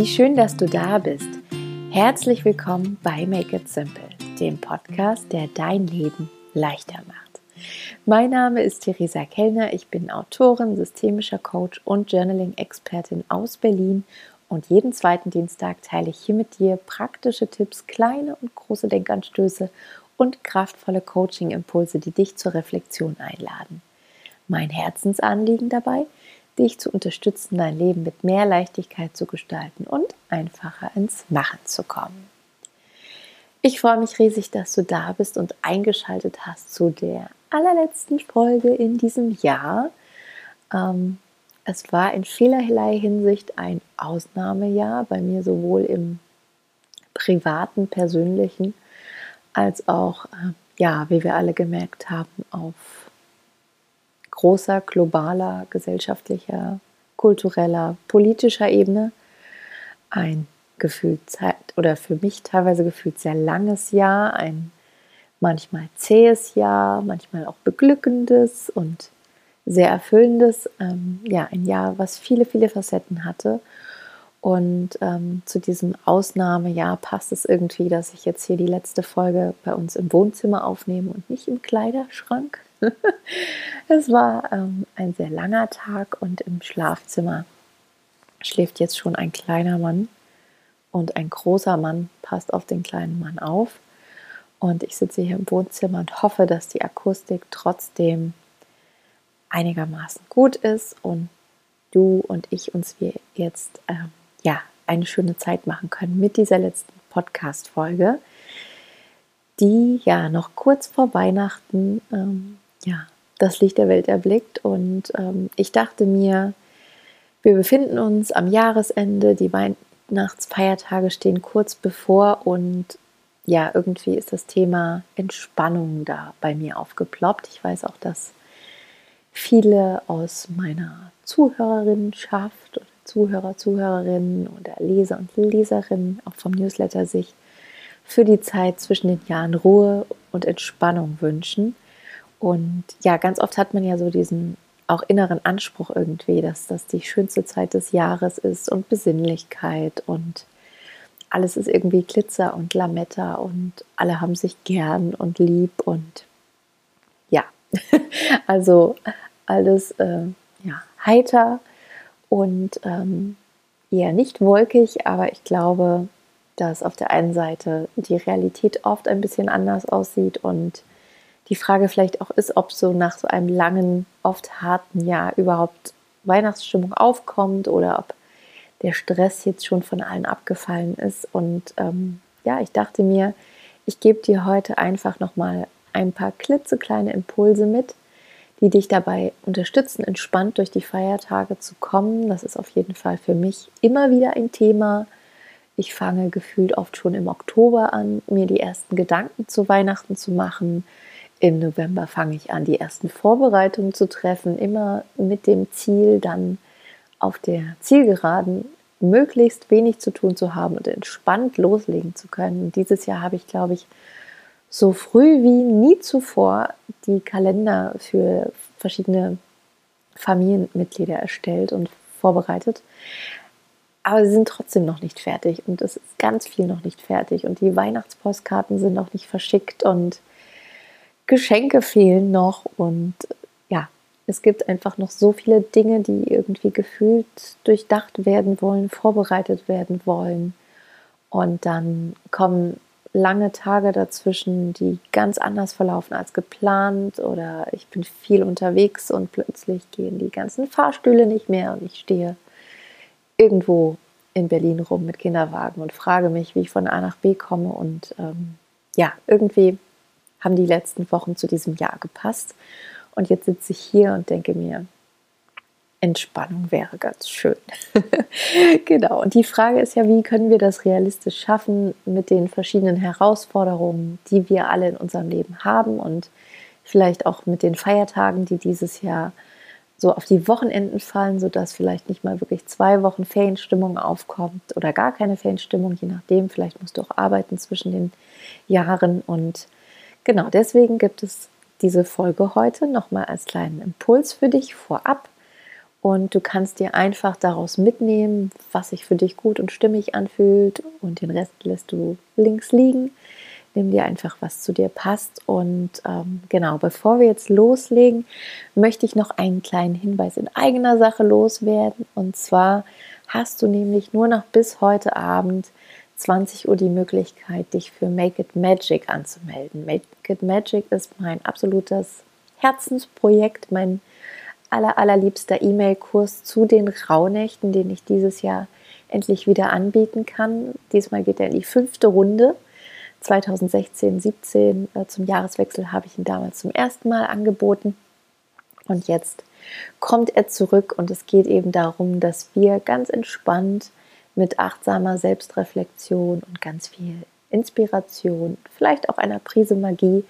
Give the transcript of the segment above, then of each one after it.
wie schön, dass du da bist. Herzlich willkommen bei Make It Simple, dem Podcast, der dein Leben leichter macht. Mein Name ist Theresa Kellner, ich bin Autorin, systemischer Coach und Journaling-Expertin aus Berlin und jeden zweiten Dienstag teile ich hier mit dir praktische Tipps, kleine und große Denkanstöße und kraftvolle Coaching-Impulse, die dich zur Reflexion einladen. Mein Herzensanliegen dabei – dich zu unterstützen, dein Leben mit mehr Leichtigkeit zu gestalten und einfacher ins Machen zu kommen. Ich freue mich riesig, dass du da bist und eingeschaltet hast zu der allerletzten Folge in diesem Jahr. Ähm, es war in vielerlei Hinsicht ein Ausnahmejahr bei mir sowohl im privaten, persönlichen als auch, äh, ja, wie wir alle gemerkt haben, auf großer, globaler, gesellschaftlicher, kultureller, politischer Ebene. Ein gefühlt oder für mich teilweise gefühlt sehr langes Jahr, ein manchmal zähes Jahr, manchmal auch beglückendes und sehr erfüllendes. Ähm, ja, ein Jahr, was viele, viele Facetten hatte. Und ähm, zu diesem Ausnahmejahr passt es irgendwie, dass ich jetzt hier die letzte Folge bei uns im Wohnzimmer aufnehme und nicht im Kleiderschrank. es war ähm, ein sehr langer Tag und im Schlafzimmer schläft jetzt schon ein kleiner Mann und ein großer Mann passt auf den kleinen Mann auf. Und ich sitze hier im Wohnzimmer und hoffe, dass die Akustik trotzdem einigermaßen gut ist und du und ich uns wir jetzt ähm, ja eine schöne Zeit machen können mit dieser letzten Podcast-Folge, die ja noch kurz vor Weihnachten ähm, ja, das Licht der Welt erblickt. Und ähm, ich dachte mir, wir befinden uns am Jahresende, die Weihnachtsfeiertage stehen kurz bevor und ja, irgendwie ist das Thema Entspannung da bei mir aufgeploppt. Ich weiß auch, dass viele aus meiner Zuhörerinnenschaft oder Zuhörer, Zuhörerinnen oder Leser und Leserinnen auch vom Newsletter sich für die Zeit zwischen den Jahren Ruhe und Entspannung wünschen. Und ja, ganz oft hat man ja so diesen auch inneren Anspruch irgendwie, dass das die schönste Zeit des Jahres ist und Besinnlichkeit und alles ist irgendwie Glitzer und Lametta und alle haben sich gern und lieb und ja, also alles äh, ja, heiter und ähm, eher nicht wolkig, aber ich glaube, dass auf der einen Seite die Realität oft ein bisschen anders aussieht und die Frage vielleicht auch ist, ob so nach so einem langen, oft harten Jahr überhaupt Weihnachtsstimmung aufkommt oder ob der Stress jetzt schon von allen abgefallen ist. Und ähm, ja, ich dachte mir, ich gebe dir heute einfach nochmal ein paar klitzekleine Impulse mit, die dich dabei unterstützen, entspannt durch die Feiertage zu kommen. Das ist auf jeden Fall für mich immer wieder ein Thema. Ich fange gefühlt oft schon im Oktober an, mir die ersten Gedanken zu Weihnachten zu machen, im November fange ich an, die ersten Vorbereitungen zu treffen, immer mit dem Ziel, dann auf der Zielgeraden möglichst wenig zu tun zu haben und entspannt loslegen zu können. Dieses Jahr habe ich, glaube ich, so früh wie nie zuvor die Kalender für verschiedene Familienmitglieder erstellt und vorbereitet. Aber sie sind trotzdem noch nicht fertig und es ist ganz viel noch nicht fertig und die Weihnachtspostkarten sind noch nicht verschickt und Geschenke fehlen noch und ja, es gibt einfach noch so viele Dinge, die irgendwie gefühlt durchdacht werden wollen, vorbereitet werden wollen. Und dann kommen lange Tage dazwischen, die ganz anders verlaufen als geplant oder ich bin viel unterwegs und plötzlich gehen die ganzen Fahrstühle nicht mehr und ich stehe irgendwo in Berlin rum mit Kinderwagen und frage mich, wie ich von A nach B komme und ähm, ja, irgendwie haben die letzten Wochen zu diesem Jahr gepasst. Und jetzt sitze ich hier und denke mir, Entspannung wäre ganz schön. genau. Und die Frage ist ja, wie können wir das realistisch schaffen mit den verschiedenen Herausforderungen, die wir alle in unserem Leben haben und vielleicht auch mit den Feiertagen, die dieses Jahr so auf die Wochenenden fallen, sodass vielleicht nicht mal wirklich zwei Wochen Ferienstimmung aufkommt oder gar keine Ferienstimmung, je nachdem. Vielleicht musst du auch arbeiten zwischen den Jahren und Genau, deswegen gibt es diese Folge heute nochmal als kleinen Impuls für dich vorab. Und du kannst dir einfach daraus mitnehmen, was sich für dich gut und stimmig anfühlt. Und den Rest lässt du links liegen. Nimm dir einfach, was zu dir passt. Und ähm, genau, bevor wir jetzt loslegen, möchte ich noch einen kleinen Hinweis in eigener Sache loswerden. Und zwar hast du nämlich nur noch bis heute Abend 20 Uhr die Möglichkeit, dich für Make It Magic anzumelden. Make It Magic ist mein absolutes Herzensprojekt, mein aller, allerliebster E-Mail-Kurs zu den Rauhnächten, den ich dieses Jahr endlich wieder anbieten kann. Diesmal geht er in die fünfte Runde. 2016, 17 äh, zum Jahreswechsel habe ich ihn damals zum ersten Mal angeboten. Und jetzt kommt er zurück und es geht eben darum, dass wir ganz entspannt mit achtsamer Selbstreflexion und ganz viel Inspiration, vielleicht auch einer Prise Magie,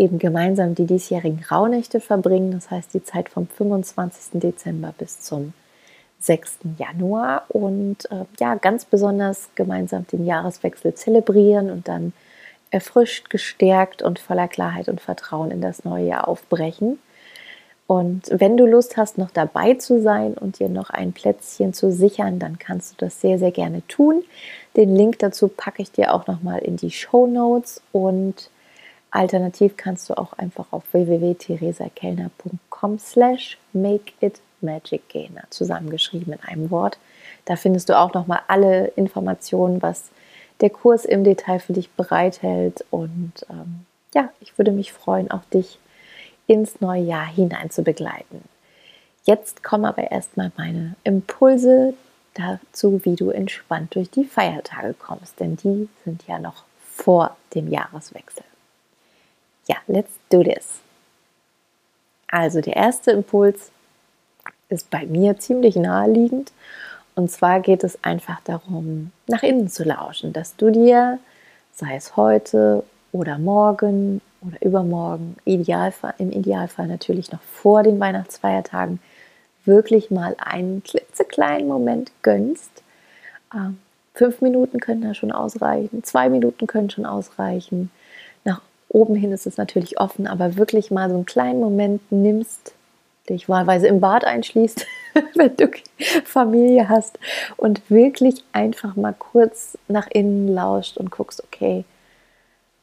eben gemeinsam die diesjährigen Rauhnächte verbringen. Das heißt die Zeit vom 25. Dezember bis zum 6. Januar und äh, ja, ganz besonders gemeinsam den Jahreswechsel zelebrieren und dann erfrischt, gestärkt und voller Klarheit und Vertrauen in das neue Jahr aufbrechen. Und wenn du Lust hast, noch dabei zu sein und dir noch ein Plätzchen zu sichern, dann kannst du das sehr, sehr gerne tun. Den Link dazu packe ich dir auch nochmal in die Show Notes und alternativ kannst du auch einfach auf www.theresakellner.com slash make it magic gehen, zusammengeschrieben in einem Wort. Da findest du auch nochmal alle Informationen, was der Kurs im Detail für dich bereithält. Und ähm, ja, ich würde mich freuen, auch dich ins neue Jahr hinein zu begleiten. Jetzt kommen aber erstmal meine Impulse dazu, wie du entspannt durch die Feiertage kommst, denn die sind ja noch vor dem Jahreswechsel. Ja, let's do this. Also der erste Impuls ist bei mir ziemlich naheliegend und zwar geht es einfach darum, nach innen zu lauschen, dass du dir, sei es heute oder morgen oder übermorgen, Idealfall, im Idealfall natürlich noch vor den Weihnachtsfeiertagen, wirklich mal einen klitzekleinen Moment gönnst. Ähm, fünf Minuten können da schon ausreichen, zwei Minuten können schon ausreichen. Oben hin ist es natürlich offen, aber wirklich mal so einen kleinen Moment nimmst, dich wahlweise im Bad einschließt, wenn du Familie hast und wirklich einfach mal kurz nach innen lauscht und guckst, okay,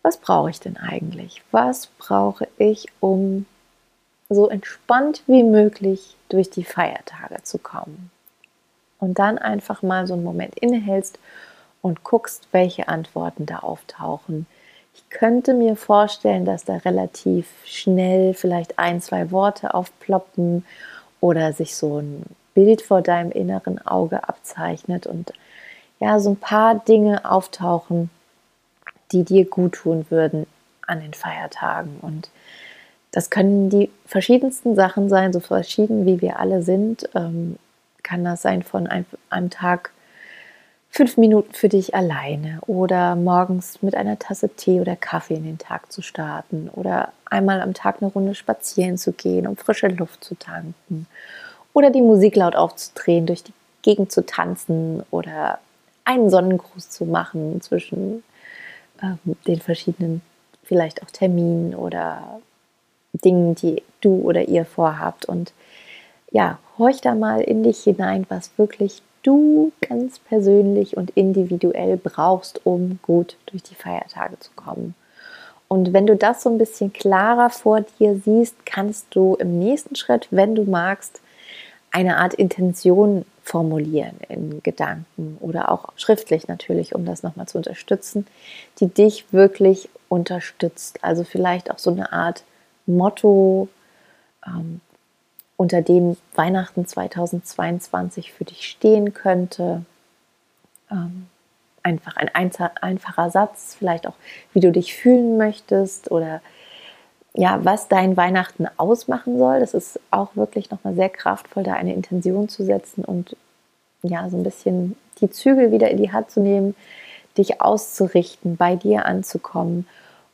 was brauche ich denn eigentlich? Was brauche ich, um so entspannt wie möglich durch die Feiertage zu kommen? Und dann einfach mal so einen Moment innehältst und guckst, welche Antworten da auftauchen. Ich könnte mir vorstellen, dass da relativ schnell vielleicht ein, zwei Worte aufploppen oder sich so ein Bild vor deinem inneren Auge abzeichnet und ja, so ein paar Dinge auftauchen, die dir gut tun würden an den Feiertagen. Und das können die verschiedensten Sachen sein, so verschieden wie wir alle sind. Ähm, kann das sein von einem, einem Tag fünf Minuten für dich alleine oder morgens mit einer Tasse Tee oder Kaffee in den Tag zu starten oder einmal am Tag eine Runde spazieren zu gehen, um frische Luft zu tanken oder die Musik laut aufzudrehen, durch die Gegend zu tanzen oder einen Sonnengruß zu machen zwischen ähm, den verschiedenen vielleicht auch Terminen oder Dingen, die du oder ihr vorhabt. Und ja, horch da mal in dich hinein, was wirklich du ganz persönlich und individuell brauchst, um gut durch die Feiertage zu kommen. Und wenn du das so ein bisschen klarer vor dir siehst, kannst du im nächsten Schritt, wenn du magst, eine Art Intention formulieren in Gedanken oder auch schriftlich natürlich, um das nochmal zu unterstützen, die dich wirklich unterstützt. Also vielleicht auch so eine Art Motto, ähm, unter dem Weihnachten 2022 für dich stehen könnte. Ähm, einfach ein einfacher Satz, vielleicht auch, wie du dich fühlen möchtest oder ja, was dein Weihnachten ausmachen soll. Das ist auch wirklich nochmal sehr kraftvoll, da eine Intention zu setzen und ja, so ein bisschen die Zügel wieder in die Hand zu nehmen, dich auszurichten, bei dir anzukommen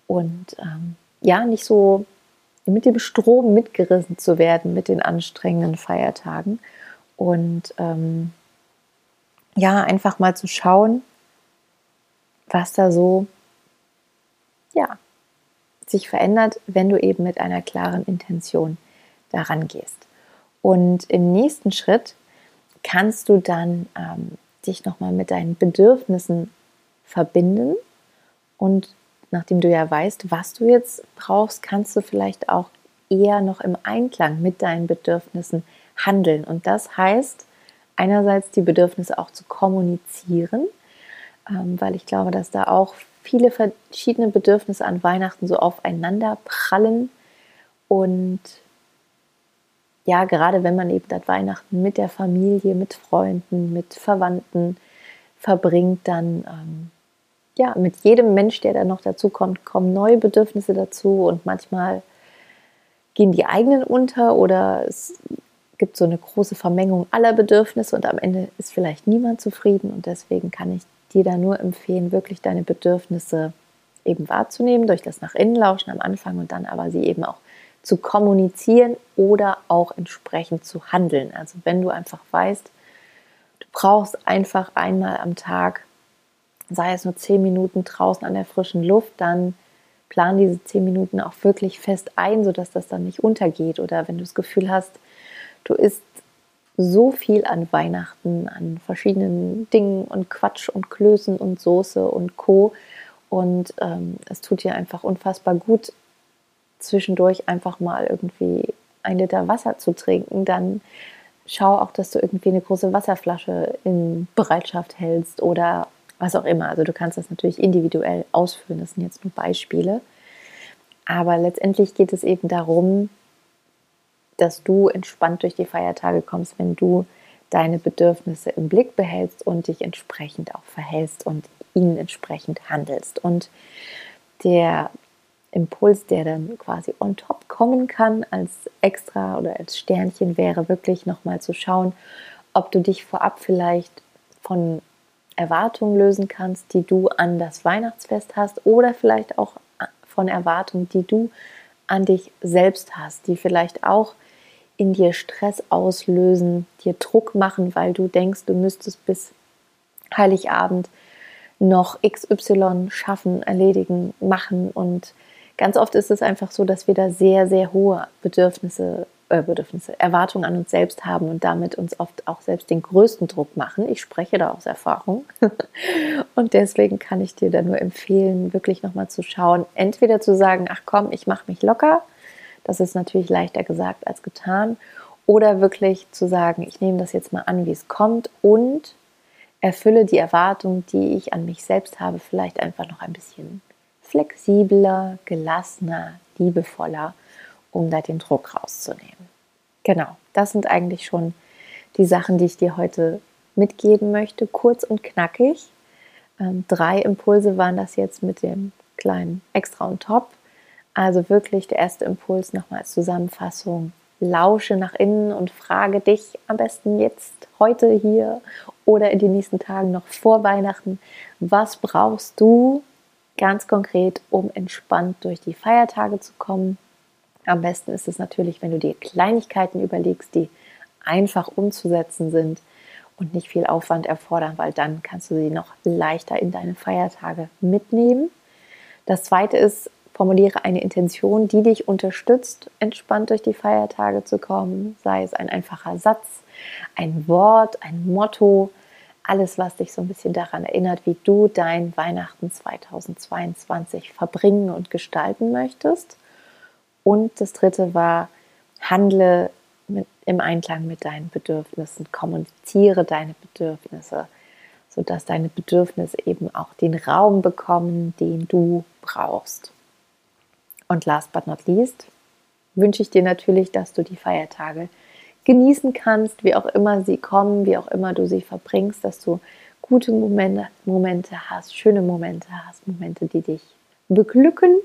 und ähm, ja, nicht so mit dem Strom mitgerissen zu werden mit den anstrengenden Feiertagen und ähm, ja, einfach mal zu schauen, was da so ja, sich verändert, wenn du eben mit einer klaren Intention daran gehst. Und im nächsten Schritt kannst du dann ähm, dich nochmal mit deinen Bedürfnissen verbinden. Und nachdem du ja weißt, was du jetzt brauchst, kannst du vielleicht auch eher noch im Einklang mit deinen Bedürfnissen handeln. Und das heißt, einerseits die Bedürfnisse auch zu kommunizieren, ähm, weil ich glaube, dass da auch viele verschiedene Bedürfnisse an Weihnachten so aufeinander prallen und ja, gerade wenn man eben das Weihnachten mit der Familie, mit Freunden, mit Verwandten verbringt, dann ähm, ja, mit jedem Mensch, der da noch dazu kommt, kommen neue Bedürfnisse dazu und manchmal gehen die eigenen unter oder es gibt so eine große Vermengung aller Bedürfnisse und am Ende ist vielleicht niemand zufrieden und deswegen kann ich dir da nur empfehlen, wirklich deine Bedürfnisse eben wahrzunehmen, durch das nach innen lauschen am Anfang und dann aber sie eben auch zu kommunizieren oder auch entsprechend zu handeln. Also wenn du einfach weißt, du brauchst einfach einmal am Tag, sei es nur zehn Minuten draußen an der frischen Luft, dann plan diese zehn Minuten auch wirklich fest ein, sodass das dann nicht untergeht. Oder wenn du das Gefühl hast, du isst so viel an Weihnachten, an verschiedenen Dingen und Quatsch und Klößen und Soße und Co. Und ähm, es tut dir einfach unfassbar gut, zwischendurch einfach mal irgendwie ein Liter Wasser zu trinken, dann schau auch, dass du irgendwie eine große Wasserflasche in Bereitschaft hältst oder was auch immer. Also du kannst das natürlich individuell ausfüllen, das sind jetzt nur Beispiele. Aber letztendlich geht es eben darum, dass du entspannt durch die Feiertage kommst, wenn du deine Bedürfnisse im Blick behältst und dich entsprechend auch verhältst und ihnen entsprechend handelst. Und der Impuls, der dann quasi on top kommen kann als extra oder als Sternchen, wäre wirklich nochmal zu schauen, ob du dich vorab vielleicht von Erwartungen lösen kannst, die du an das Weihnachtsfest hast oder vielleicht auch von Erwartungen, die du an dich selbst hast, die vielleicht auch in dir Stress auslösen, dir Druck machen, weil du denkst, du müsstest bis Heiligabend noch XY schaffen, erledigen, machen. Und Ganz oft ist es einfach so, dass wir da sehr, sehr hohe Bedürfnisse, äh, Bedürfnisse, Erwartungen an uns selbst haben und damit uns oft auch selbst den größten Druck machen. Ich spreche da aus Erfahrung. und deswegen kann ich dir da nur empfehlen, wirklich nochmal zu schauen, entweder zu sagen, ach komm, ich mache mich locker. Das ist natürlich leichter gesagt als getan. Oder wirklich zu sagen, ich nehme das jetzt mal an, wie es kommt und erfülle die Erwartung, die ich an mich selbst habe, vielleicht einfach noch ein bisschen flexibler, gelassener, liebevoller, um da den Druck rauszunehmen. Genau, das sind eigentlich schon die Sachen, die ich dir heute mitgeben möchte, kurz und knackig. Ähm, drei Impulse waren das jetzt mit dem kleinen Extra und Top. Also wirklich der erste Impuls nochmal als Zusammenfassung. Lausche nach innen und frage dich am besten jetzt, heute hier oder in den nächsten Tagen noch vor Weihnachten, was brauchst du, ganz konkret, um entspannt durch die Feiertage zu kommen. Am besten ist es natürlich, wenn du dir Kleinigkeiten überlegst, die einfach umzusetzen sind und nicht viel Aufwand erfordern, weil dann kannst du sie noch leichter in deine Feiertage mitnehmen. Das zweite ist, formuliere eine Intention, die dich unterstützt, entspannt durch die Feiertage zu kommen, sei es ein einfacher Satz, ein Wort, ein Motto, alles, was dich so ein bisschen daran erinnert, wie du dein Weihnachten 2022 verbringen und gestalten möchtest. Und das dritte war, handle mit, im Einklang mit deinen Bedürfnissen, kommuniziere deine Bedürfnisse, sodass deine Bedürfnisse eben auch den Raum bekommen, den du brauchst. Und last but not least wünsche ich dir natürlich, dass du die Feiertage genießen kannst, wie auch immer sie kommen, wie auch immer du sie verbringst, dass du gute Momente, Momente hast, schöne Momente hast, Momente, die dich beglücken.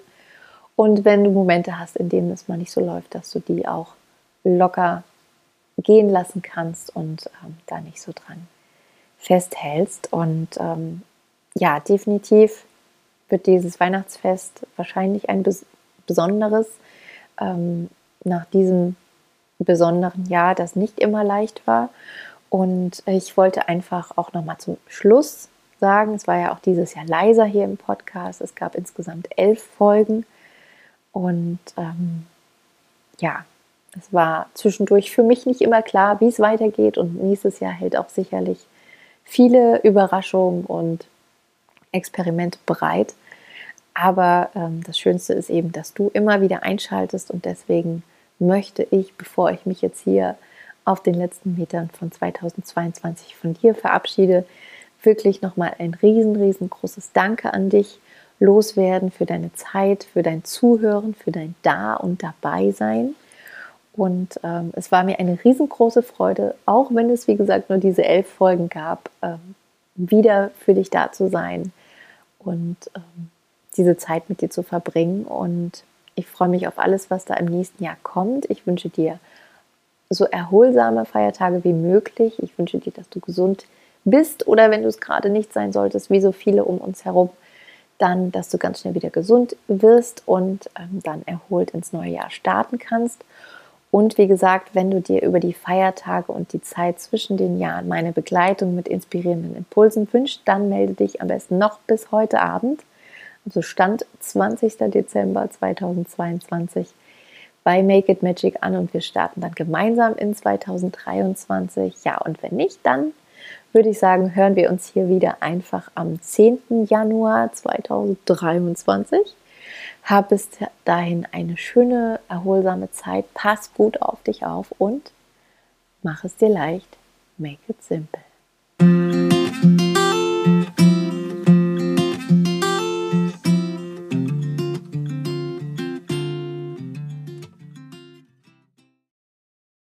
Und wenn du Momente hast, in denen es mal nicht so läuft, dass du die auch locker gehen lassen kannst und ähm, da nicht so dran festhältst. Und ähm, ja, definitiv wird dieses Weihnachtsfest wahrscheinlich ein bes besonderes. Ähm, nach diesem besonderen Jahr, das nicht immer leicht war. Und ich wollte einfach auch noch mal zum Schluss sagen, es war ja auch dieses Jahr leiser hier im Podcast. Es gab insgesamt elf Folgen. Und ähm, ja, Es war zwischendurch für mich nicht immer klar, wie es weitergeht und nächstes Jahr hält auch sicherlich viele Überraschungen und Experimente bereit. Aber ähm, das Schönste ist eben, dass du immer wieder einschaltest und deswegen möchte ich, bevor ich mich jetzt hier auf den letzten Metern von 2022 von dir verabschiede, wirklich nochmal ein riesen, riesengroßes Danke an dich loswerden für deine Zeit, für dein Zuhören, für dein Da und Dabeisein. Und ähm, es war mir eine riesengroße Freude, auch wenn es, wie gesagt, nur diese elf Folgen gab, ähm, wieder für dich da zu sein und ähm, diese Zeit mit dir zu verbringen. Und ich freue mich auf alles, was da im nächsten Jahr kommt. Ich wünsche dir so erholsame Feiertage wie möglich. Ich wünsche dir, dass du gesund bist oder wenn du es gerade nicht sein solltest, wie so viele um uns herum, dann, dass du ganz schnell wieder gesund wirst und ähm, dann erholt ins neue Jahr starten kannst. Und wie gesagt, wenn du dir über die Feiertage und die Zeit zwischen den Jahren meine Begleitung mit inspirierenden Impulsen wünschst, dann melde dich am besten noch bis heute Abend, also Stand 20. Dezember 2022 bei Make It Magic an und wir starten dann gemeinsam in 2023. Ja, und wenn nicht, dann würde ich sagen, hören wir uns hier wieder einfach am 10. Januar 2023. Hab bis dahin eine schöne, erholsame Zeit. Pass gut auf dich auf und mach es dir leicht. Make it simple.